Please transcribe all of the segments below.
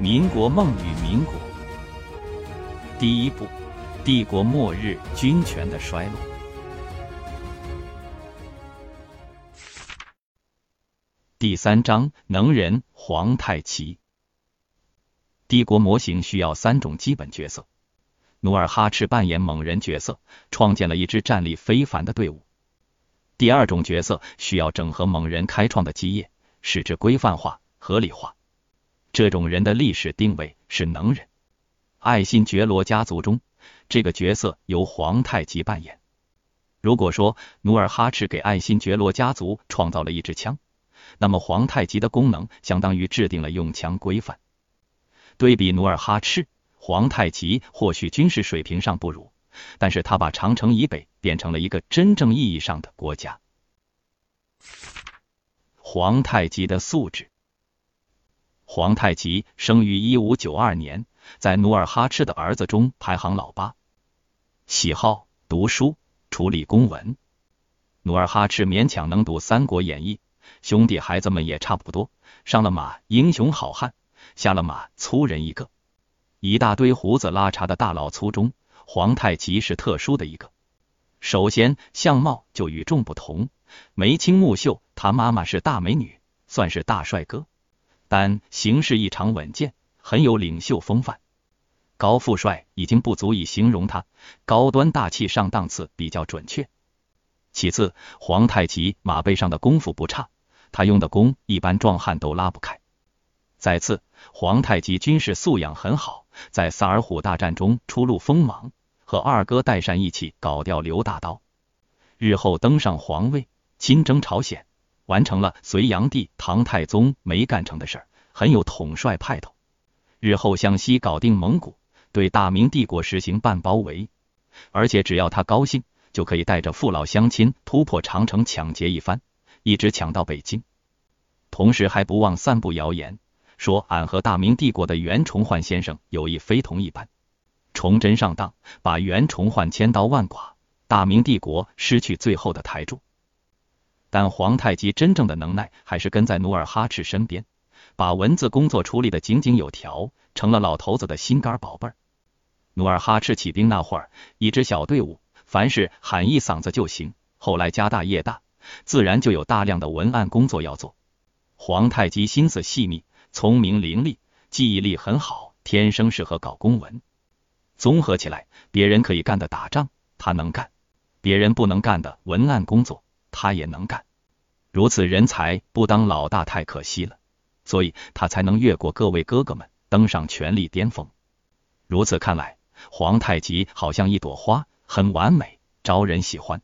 民国梦与民国，第一部：帝国末日，军权的衰落。第三章：能人皇太极。帝国模型需要三种基本角色。努尔哈赤扮演猛人角色，创建了一支战力非凡的队伍。第二种角色需要整合猛人开创的基业，使之规范化、合理化。这种人的历史定位是能人。爱新觉罗家族中，这个角色由皇太极扮演。如果说努尔哈赤给爱新觉罗家族创造了一支枪，那么皇太极的功能相当于制定了用枪规范。对比努尔哈赤。皇太极或许军事水平上不如，但是他把长城以北变成了一个真正意义上的国家。皇太极的素质。皇太极生于一五九二年，在努尔哈赤的儿子中排行老八。喜好读书，处理公文。努尔哈赤勉强能读《三国演义》，兄弟孩子们也差不多。上了马，英雄好汉；下了马，粗人一个。一大堆胡子拉碴的大老粗中，皇太极是特殊的一个。首先相貌就与众不同，眉清目秀，他妈妈是大美女，算是大帅哥。但行事异常稳健，很有领袖风范。高富帅已经不足以形容他，高端大气上档次比较准确。其次，皇太极马背上的功夫不差，他用的弓一般壮汉都拉不开。再次，皇太极军事素养很好。在萨尔浒大战中初露锋芒，和二哥代善一起搞掉刘大刀，日后登上皇位，亲征朝鲜，完成了隋炀帝唐太宗没干成的事儿，很有统帅派头。日后向西搞定蒙古，对大明帝国实行半包围，而且只要他高兴，就可以带着父老乡亲突破长城抢劫一番，一直抢到北京，同时还不忘散布谣言。说俺和大明帝国的袁崇焕先生友谊非同一般，崇祯上当，把袁崇焕千刀万剐，大明帝国失去最后的台柱。但皇太极真正的能耐还是跟在努尔哈赤身边，把文字工作处理的井井有条，成了老头子的心肝宝贝儿。努尔哈赤起兵那会儿，一支小队伍，凡是喊一嗓子就行。后来家大业大，自然就有大量的文案工作要做。皇太极心思细密。聪明伶俐，记忆力很好，天生适合搞公文。综合起来，别人可以干的打仗，他能干；别人不能干的文案工作，他也能干。如此人才，不当老大太可惜了，所以他才能越过各位哥哥们，登上权力巅峰。如此看来，皇太极好像一朵花，很完美，招人喜欢。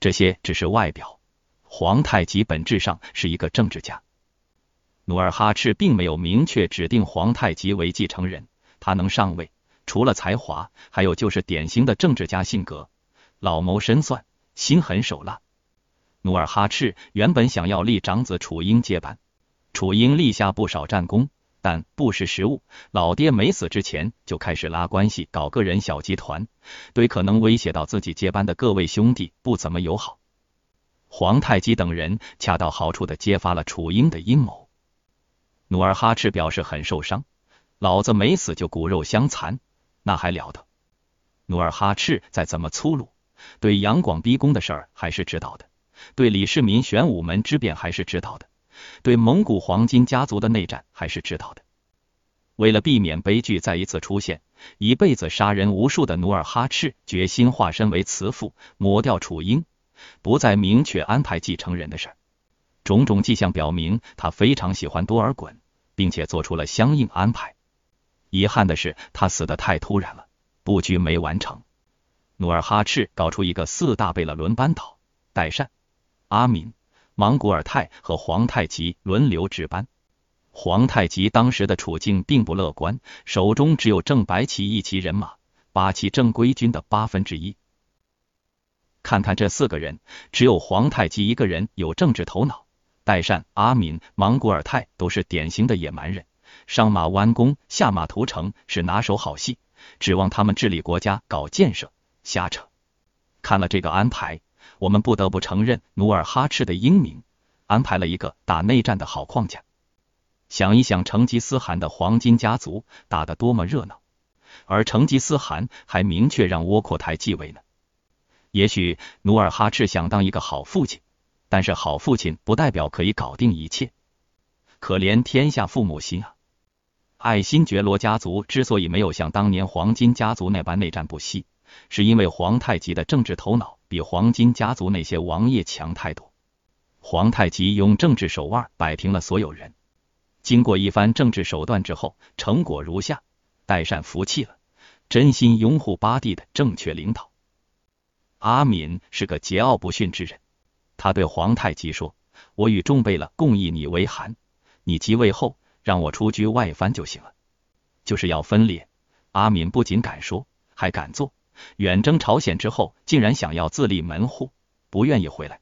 这些只是外表，皇太极本质上是一个政治家。努尔哈赤并没有明确指定皇太极为继承人，他能上位，除了才华，还有就是典型的政治家性格，老谋深算，心狠手辣。努尔哈赤原本想要立长子楚英接班，楚英立下不少战功，但不识时务，老爹没死之前就开始拉关系，搞个人小集团，对可能威胁到自己接班的各位兄弟不怎么友好。皇太极等人恰到好处的揭发了楚英的阴谋。努尔哈赤表示很受伤，老子没死就骨肉相残，那还了得？努尔哈赤再怎么粗鲁，对杨广逼宫的事儿还是知道的，对李世民玄武门之变还是知道的，对蒙古黄金家族的内战还是知道的。为了避免悲剧再一次出现，一辈子杀人无数的努尔哈赤决心化身为慈父，抹掉楚英，不再明确安排继承人的事儿。种种迹象表明，他非常喜欢多尔衮，并且做出了相应安排。遗憾的是，他死的太突然了，布局没完成。努尔哈赤搞出一个四大贝勒轮班倒，代善、阿敏、莽古尔泰和皇太极轮流值班。皇太极当时的处境并不乐观，手中只有正白旗一旗人马，八旗正规军的八分之一。看看这四个人，只有皇太极一个人有政治头脑。代善、阿敏、莽古尔泰都是典型的野蛮人，上马弯弓，下马屠城是拿手好戏，指望他们治理国家、搞建设，瞎扯。看了这个安排，我们不得不承认努尔哈赤的英明，安排了一个打内战的好框架。想一想成吉思汗的黄金家族打得多么热闹，而成吉思汗还明确让窝阔台继位呢。也许努尔哈赤想当一个好父亲，但是好父亲不代表可以搞定一切。可怜天下父母心啊！爱新觉罗家族之所以没有像当年黄金家族那般内战不息，是因为皇太极的政治头脑比黄金家族那些王爷强太多。皇太极用政治手腕摆平了所有人，经过一番政治手段之后，成果如下：代善服气了，真心拥护八弟的正确领导。阿敏是个桀骜不驯之人，他对皇太极说：“我与众贝勒共议你为汗，你即位后让我出居外藩就行了。”就是要分裂。阿敏不仅敢说，还敢做。远征朝鲜之后，竟然想要自立门户，不愿意回来。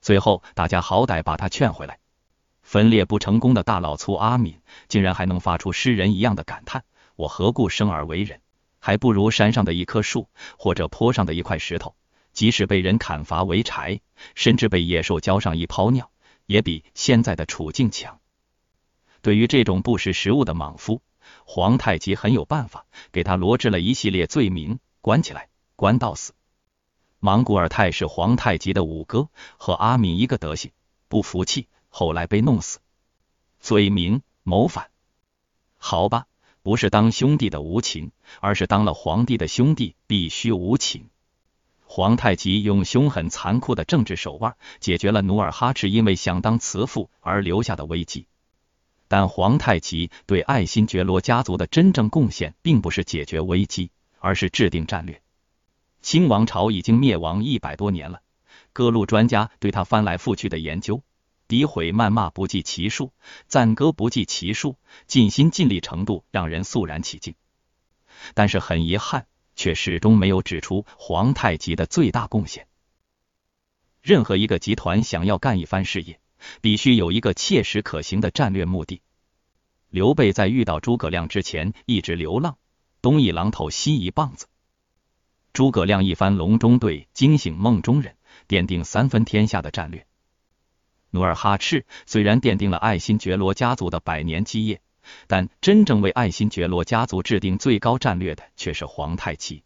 最后大家好歹把他劝回来。分裂不成功的大老粗阿敏，竟然还能发出诗人一样的感叹：“我何故生而为人？”还不如山上的一棵树，或者坡上的一块石头，即使被人砍伐为柴，甚至被野兽浇上一泡尿，也比现在的处境强。对于这种不识时务的莽夫，皇太极很有办法，给他罗织了一系列罪名，关起来，关到死。莽古尔泰是皇太极的五哥，和阿敏一个德行，不服气，后来被弄死。罪名谋反，好吧。不是当兄弟的无情，而是当了皇帝的兄弟必须无情。皇太极用凶狠残酷的政治手腕解决了努尔哈赤因为想当慈父而留下的危机。但皇太极对爱新觉罗家族的真正贡献，并不是解决危机，而是制定战略。清王朝已经灭亡一百多年了，各路专家对他翻来覆去的研究。诋毁谩骂不计其数，赞歌不计其数，尽心尽力程度让人肃然起敬。但是很遗憾，却始终没有指出皇太极的最大贡献。任何一个集团想要干一番事业，必须有一个切实可行的战略目的。刘备在遇到诸葛亮之前一直流浪，东一榔头西一棒子。诸葛亮一番隆中对，惊醒梦中人，奠定三分天下的战略。努尔哈赤虽然奠定了爱新觉罗家族的百年基业，但真正为爱新觉罗家族制定最高战略的却是皇太极。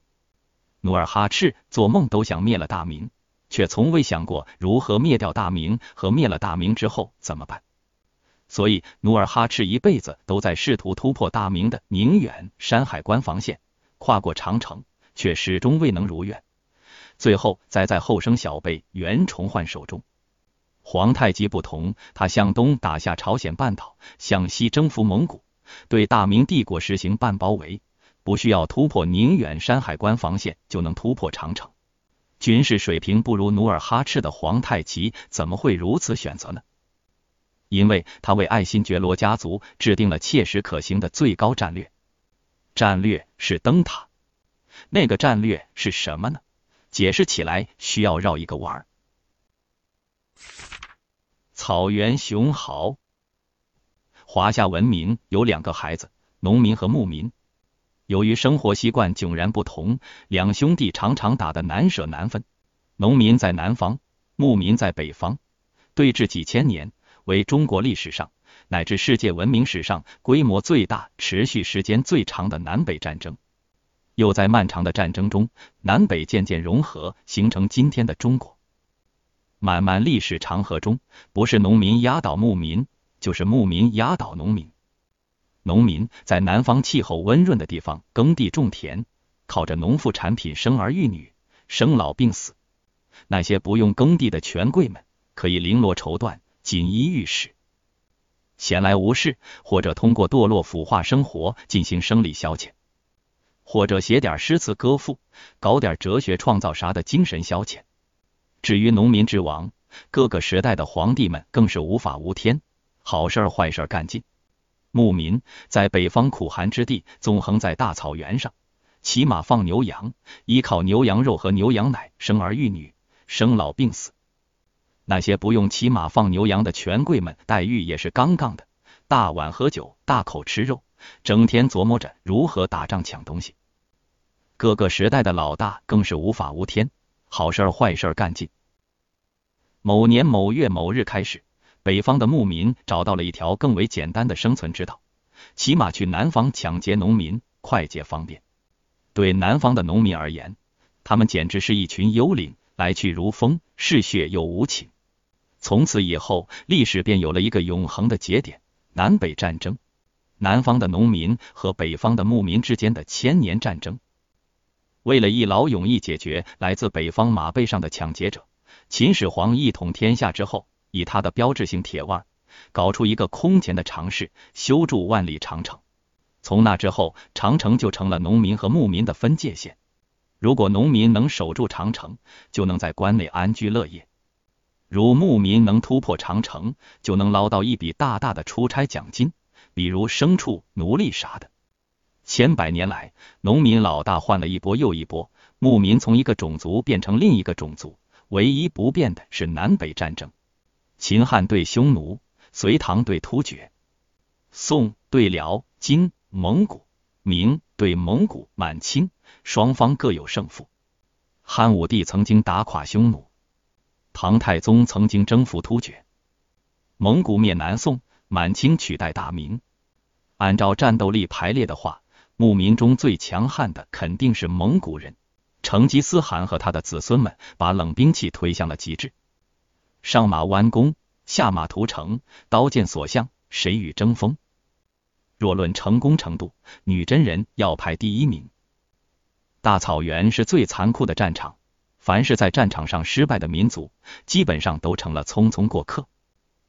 努尔哈赤做梦都想灭了大明，却从未想过如何灭掉大明和灭了大明之后怎么办。所以努尔哈赤一辈子都在试图突破大明的宁远山海关防线，跨过长城，却始终未能如愿，最后栽在后生小辈袁崇焕手中。皇太极不同，他向东打下朝鲜半岛，向西征服蒙古，对大明帝国实行半包围，不需要突破宁远山海关防线就能突破长城。军事水平不如努尔哈赤的皇太极怎么会如此选择呢？因为他为爱新觉罗家族制定了切实可行的最高战略，战略是灯塔。那个战略是什么呢？解释起来需要绕一个弯儿。草原雄豪，华夏文明有两个孩子，农民和牧民。由于生活习惯迥然不同，两兄弟常常打得难舍难分。农民在南方，牧民在北方，对峙几千年，为中国历史上乃至世界文明史上规模最大、持续时间最长的南北战争。又在漫长的战争中，南北渐渐融合，形成今天的中国。漫漫历史长河中，不是农民压倒牧民，就是牧民压倒农民。农民在南方气候温润的地方耕地种田，靠着农副产品生儿育女，生老病死。那些不用耕地的权贵们，可以绫罗绸缎，锦衣玉食，闲来无事，或者通过堕落腐化生活进行生理消遣，或者写点诗词歌赋，搞点哲学创造啥的精神消遣。至于农民之王，各个时代的皇帝们更是无法无天，好事坏事干尽。牧民在北方苦寒之地，纵横在大草原上，骑马放牛羊，依靠牛羊肉和牛羊奶生儿育女，生老病死。那些不用骑马放牛羊的权贵们，待遇也是杠杠的，大碗喝酒，大口吃肉，整天琢磨着如何打仗抢东西。各个时代的老大更是无法无天。好事坏事干尽。某年某月某日开始，北方的牧民找到了一条更为简单的生存之道，骑马去南方抢劫农民，快捷方便。对南方的农民而言，他们简直是一群幽灵，来去如风，嗜血又无情。从此以后，历史便有了一个永恒的节点——南北战争。南方的农民和北方的牧民之间的千年战争。为了一劳永逸解决来自北方马背上的抢劫者，秦始皇一统天下之后，以他的标志性铁腕，搞出一个空前的尝试，修筑万里长城。从那之后，长城就成了农民和牧民的分界线。如果农民能守住长城，就能在关内安居乐业；如牧民能突破长城，就能捞到一笔大大的出差奖金，比如牲畜、奴隶啥的。千百年来，农民老大换了一波又一波，牧民从一个种族变成另一个种族，唯一不变的是南北战争：秦汉对匈奴，隋唐对突厥，宋对辽、金、蒙古，明对蒙古、满清，双方各有胜负。汉武帝曾经打垮匈奴，唐太宗曾经征服突厥，蒙古灭南宋，满清取代大明。按照战斗力排列的话，牧民中最强悍的肯定是蒙古人，成吉思汗和他的子孙们把冷兵器推向了极致，上马弯弓，下马屠城，刀剑所向，谁与争锋？若论成功程度，女真人要排第一名。大草原是最残酷的战场，凡是在战场上失败的民族，基本上都成了匆匆过客。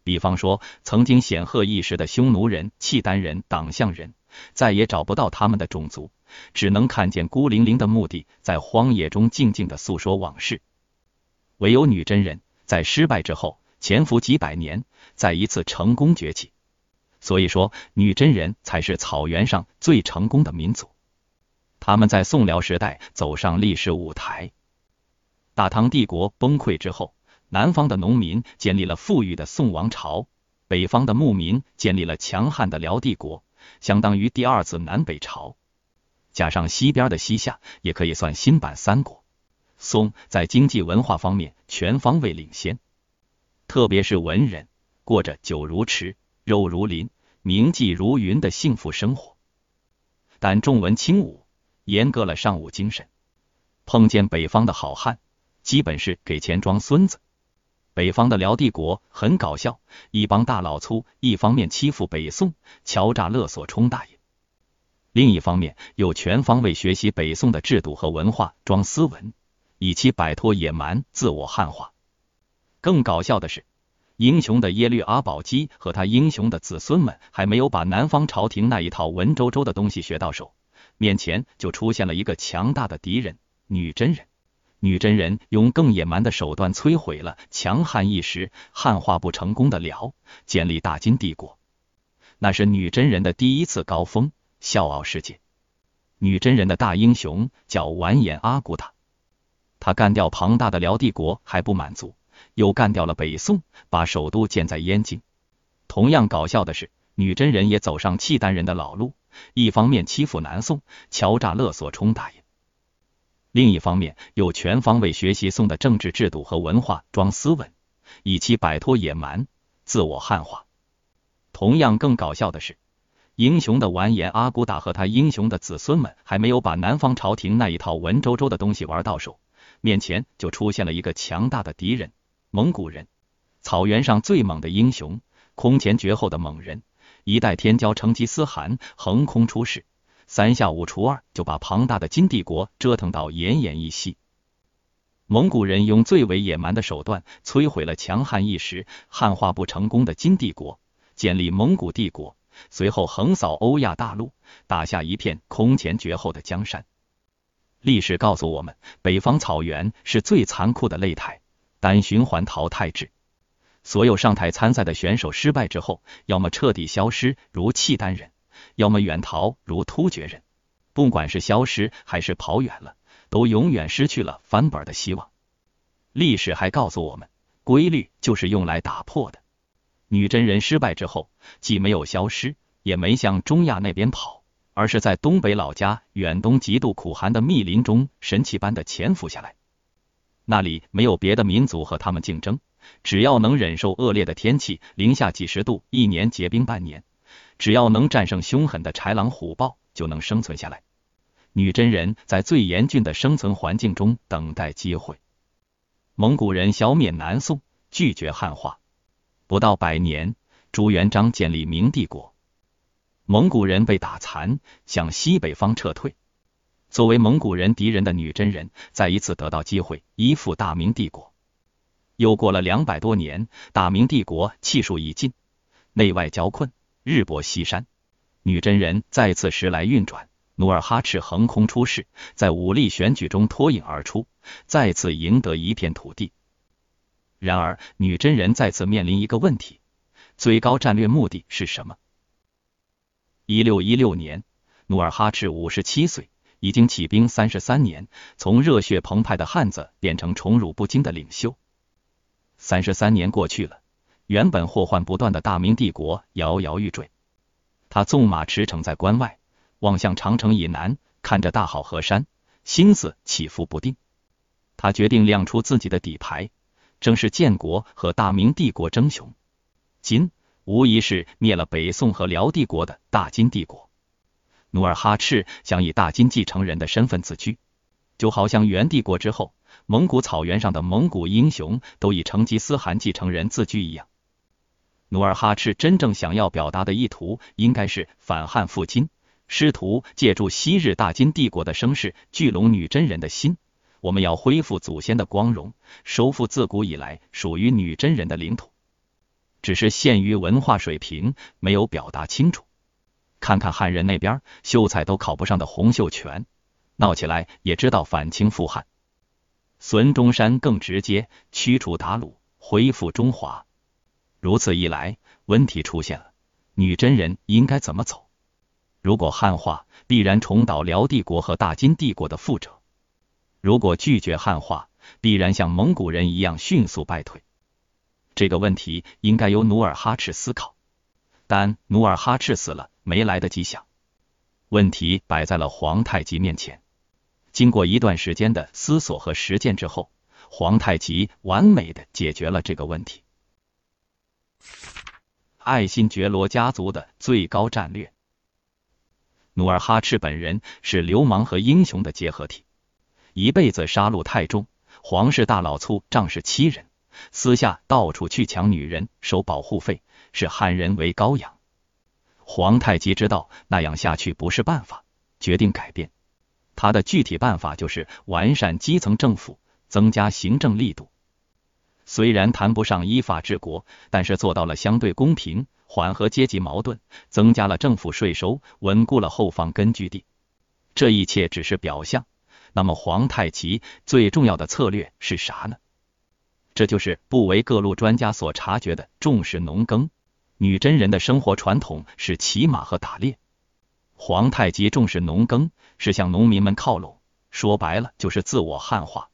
比方说，曾经显赫一时的匈奴人、契丹人、党项人。再也找不到他们的种族，只能看见孤零零的墓地，在荒野中静静的诉说往事。唯有女真人，在失败之后潜伏几百年，再一次成功崛起。所以说，女真人才是草原上最成功的民族。他们在宋辽时代走上历史舞台。大唐帝国崩溃之后，南方的农民建立了富裕的宋王朝，北方的牧民建立了强悍的辽帝国。相当于第二次南北朝，加上西边的西夏，也可以算新版三国。宋在经济文化方面全方位领先，特别是文人，过着酒如池、肉如林、名妓如云的幸福生活。但重文轻武，严格了尚武精神。碰见北方的好汉，基本是给钱装孙子。北方的辽帝国很搞笑，一帮大老粗，一方面欺负北宋，敲诈勒索充大爷；另一方面又全方位学习北宋的制度和文化，装斯文，以期摆脱野蛮，自我汉化。更搞笑的是，英雄的耶律阿保机和他英雄的子孙们，还没有把南方朝廷那一套文绉绉的东西学到手，面前就出现了一个强大的敌人——女真人。女真人用更野蛮的手段摧毁了强悍一时、汉化不成功的辽，建立大金帝国。那是女真人的第一次高峰，笑傲世界。女真人的大英雄叫完颜阿骨打，他干掉庞大的辽帝国还不满足，又干掉了北宋，把首都建在燕京。同样搞笑的是，女真人也走上契丹人的老路，一方面欺负南宋，敲诈勒索充大爷。另一方面，又全方位学习宋的政治制度和文化，装斯文，以期摆脱野蛮，自我汉化。同样更搞笑的是，英雄的完颜阿骨打和他英雄的子孙们，还没有把南方朝廷那一套文绉绉的东西玩到手，面前就出现了一个强大的敌人——蒙古人。草原上最猛的英雄，空前绝后的猛人，一代天骄成吉思汗横空出世。三下五除二就把庞大的金帝国折腾到奄奄一息。蒙古人用最为野蛮的手段摧毁了强悍一时、汉化不成功的金帝国，建立蒙古帝国，随后横扫欧亚大陆，打下一片空前绝后的江山。历史告诉我们，北方草原是最残酷的擂台，单循环淘汰制，所有上台参赛的选手失败之后，要么彻底消失，如契丹人。要么远逃，如突厥人，不管是消失还是跑远了，都永远失去了翻本的希望。历史还告诉我们，规律就是用来打破的。女真人失败之后，既没有消失，也没向中亚那边跑，而是在东北老家远东极度苦寒的密林中神奇般的潜伏下来。那里没有别的民族和他们竞争，只要能忍受恶劣的天气，零下几十度，一年结冰半年，只要能战胜凶狠的豺狼虎豹，就能生存下来。女真人在最严峻的生存环境中等待机会。蒙古人消灭南宋，拒绝汉化，不到百年，朱元璋建立明帝国。蒙古人被打残，向西北方撤退。作为蒙古人敌人的女真人，再一次得到机会依附大明帝国。又过了两百多年，大明帝国气数已尽，内外交困，日薄西山，女真人再次时来运转。努尔哈赤横空出世，在武力选举中脱颖而出，再次赢得一片土地。然而，女真人再次面临一个问题：最高战略目的是什么？一六一六年，努尔哈赤五十七岁，已经起兵三十三年，从热血澎湃的汉子变成宠辱不惊的领袖。三十三年过去了，原本祸患不断的大明帝国摇摇欲坠。他纵马驰骋在关外。望向长城以南，看着大好河山，心思起伏不定。他决定亮出自己的底牌，正是建国和大明帝国争雄。金无疑是灭了北宋和辽帝国的大金帝国。努尔哈赤想以大金继承人的身份自居，就好像元帝国之后，蒙古草原上的蒙古英雄都以成吉思汗继承人自居一样。努尔哈赤真正想要表达的意图，应该是反汉复金。试图借助昔日大金帝国的声势聚拢女真人的心，我们要恢复祖先的光荣，收复自古以来属于女真人的领土。只是限于文化水平，没有表达清楚。看看汉人那边，秀才都考不上的洪秀全，闹起来也知道反清复汉。孙中山更直接，驱除鞑虏，恢复中华。如此一来，问题出现了：女真人应该怎么走？如果汉化，必然重蹈辽帝国和大金帝国的覆辙；如果拒绝汉化，必然像蒙古人一样迅速败退。这个问题应该由努尔哈赤思考，但努尔哈赤死了，没来得及想。问题摆在了皇太极面前。经过一段时间的思索和实践之后，皇太极完美的解决了这个问题。爱新觉罗家族的最高战略。努尔哈赤本人是流氓和英雄的结合体，一辈子杀戮太重，皇室大老粗仗势欺人，私下到处去抢女人收保护费，视汉人为羔羊。皇太极知道那样下去不是办法，决定改变。他的具体办法就是完善基层政府，增加行政力度。虽然谈不上依法治国，但是做到了相对公平。缓和阶级矛盾，增加了政府税收，稳固了后方根据地。这一切只是表象。那么皇太极最重要的策略是啥呢？这就是不为各路专家所察觉的重视农耕。女真人的生活传统是骑马和打猎。皇太极重视农耕，是向农民们靠拢。说白了就是自我汉化。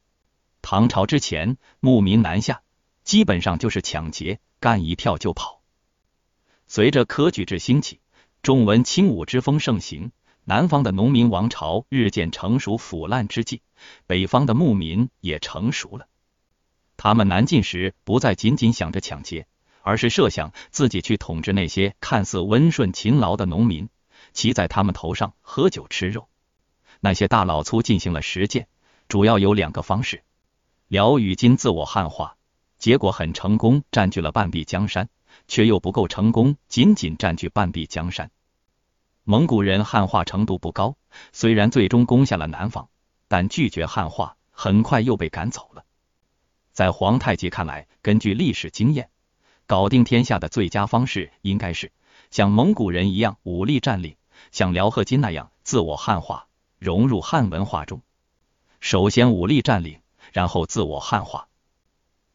唐朝之前，牧民南下，基本上就是抢劫，干一票就跑。随着科举制兴起，重文轻武之风盛行，南方的农民王朝日渐成熟腐烂之际，北方的牧民也成熟了。他们南进时，不再仅仅想着抢劫，而是设想自己去统治那些看似温顺勤劳的农民，骑在他们头上喝酒吃肉。那些大老粗进行了实践，主要有两个方式：辽与金自我汉化，结果很成功，占据了半壁江山。却又不够成功，仅仅占据半壁江山。蒙古人汉化程度不高，虽然最终攻下了南方，但拒绝汉化，很快又被赶走了。在皇太极看来，根据历史经验，搞定天下的最佳方式应该是像蒙古人一样武力占领，像辽和金那样自我汉化，融入汉文化中。首先武力占领，然后自我汉化。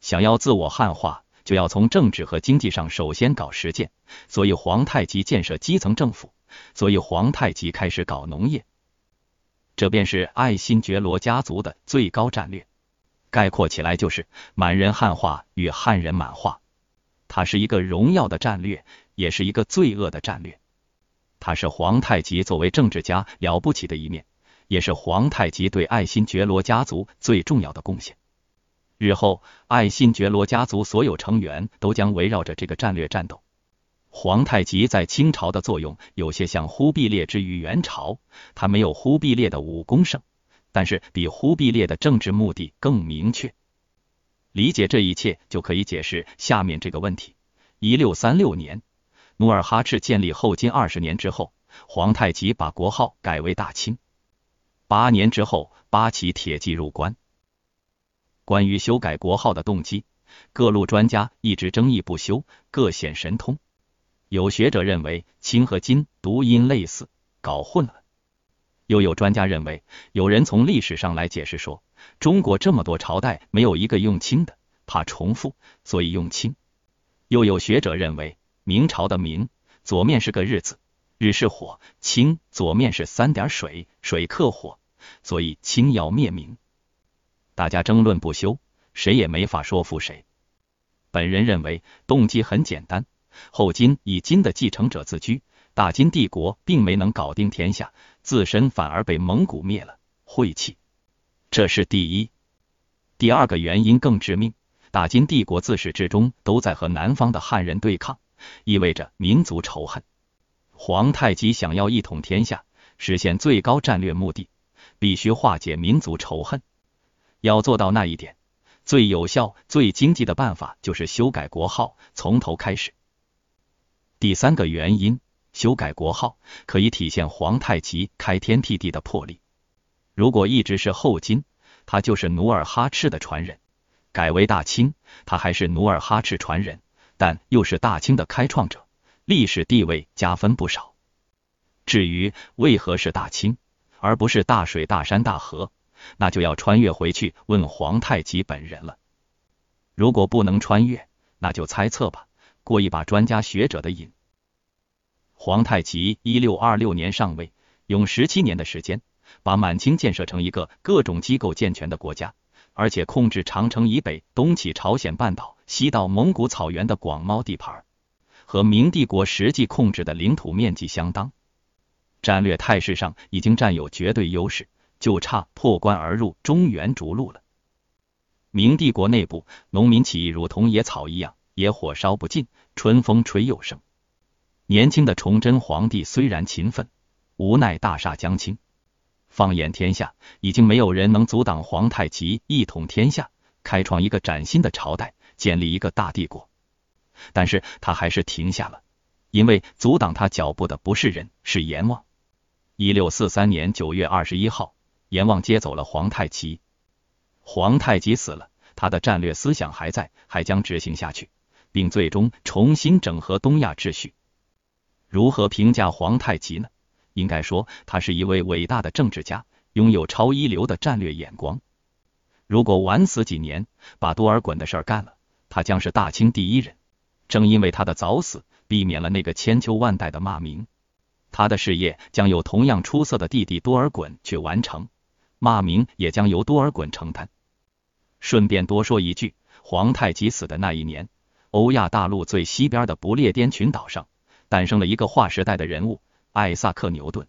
想要自我汉化。就要从政治和经济上首先搞实践，所以皇太极建设基层政府，所以皇太极开始搞农业，这便是爱新觉罗家族的最高战略。概括起来就是满人汉化与汉人满化。它是一个荣耀的战略，也是一个罪恶的战略。它是皇太极作为政治家了不起的一面，也是皇太极对爱新觉罗家族最重要的贡献。日后，爱新觉罗家族所有成员都将围绕着这个战略战斗。皇太极在清朝的作用有些像忽必烈之于元朝，他没有忽必烈的武功盛，但是比忽必烈的政治目的更明确。理解这一切，就可以解释下面这个问题：一六三六年，努尔哈赤建立后金二十年之后，皇太极把国号改为大清。八年之后，八旗铁骑入关。关于修改国号的动机，各路专家一直争议不休，各显神通。有学者认为清和金读音类似，搞混了；又有专家认为，有人从历史上来解释说，中国这么多朝代没有一个用清的，怕重复，所以用清。又有学者认为，明朝的明左面是个日字，日是火，清左面是三点水，水克火，所以清要灭明。大家争论不休，谁也没法说服谁。本人认为动机很简单：后金以金的继承者自居，大金帝国并没能搞定天下，自身反而被蒙古灭了，晦气。这是第一。第二个原因更致命：大金帝国自始至终都在和南方的汉人对抗，意味着民族仇恨。皇太极想要一统天下，实现最高战略目的，必须化解民族仇恨。要做到那一点，最有效、最经济的办法就是修改国号，从头开始。第三个原因，修改国号可以体现皇太极开天辟地的魄力。如果一直是后金，他就是努尔哈赤的传人；改为大清，他还是努尔哈赤传人，但又是大清的开创者，历史地位加分不少。至于为何是大清，而不是大水、大山、大河？那就要穿越回去问皇太极本人了。如果不能穿越，那就猜测吧，过一把专家学者的瘾。皇太极一六二六年上位，用十七年的时间，把满清建设成一个各种机构健全的国家，而且控制长城以北、东起朝鲜半岛、西到蒙古草原的广袤地盘，和明帝国实际控制的领土面积相当，战略态势上已经占有绝对优势。就差破关而入中原逐鹿了。明帝国内部，农民起义如同野草一样，野火烧不尽，春风吹又生。年轻的崇祯皇帝虽然勤奋，无奈大厦将倾。放眼天下，已经没有人能阻挡皇太极一统天下，开创一个崭新的朝代，建立一个大帝国。但是他还是停下了，因为阻挡他脚步的不是人，是阎王。一六四三年九月二十一号。阎王接走了皇太极，皇太极死了，他的战略思想还在，还将执行下去，并最终重新整合东亚秩序。如何评价皇太极呢？应该说，他是一位伟大的政治家，拥有超一流的战略眼光。如果晚死几年，把多尔衮的事干了，他将是大清第一人。正因为他的早死，避免了那个千秋万代的骂名，他的事业将由同样出色的弟弟多尔衮去完成。骂名也将由多尔衮承担。顺便多说一句，皇太极死的那一年，欧亚大陆最西边的不列颠群岛上，诞生了一个划时代的人物——艾萨克·牛顿。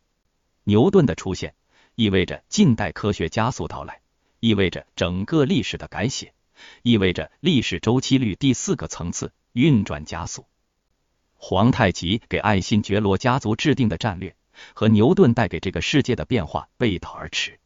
牛顿的出现，意味着近代科学加速到来，意味着整个历史的改写，意味着历史周期率第四个层次运转加速。皇太极给爱新觉罗家族制定的战略，和牛顿带给这个世界的变化背道而驰。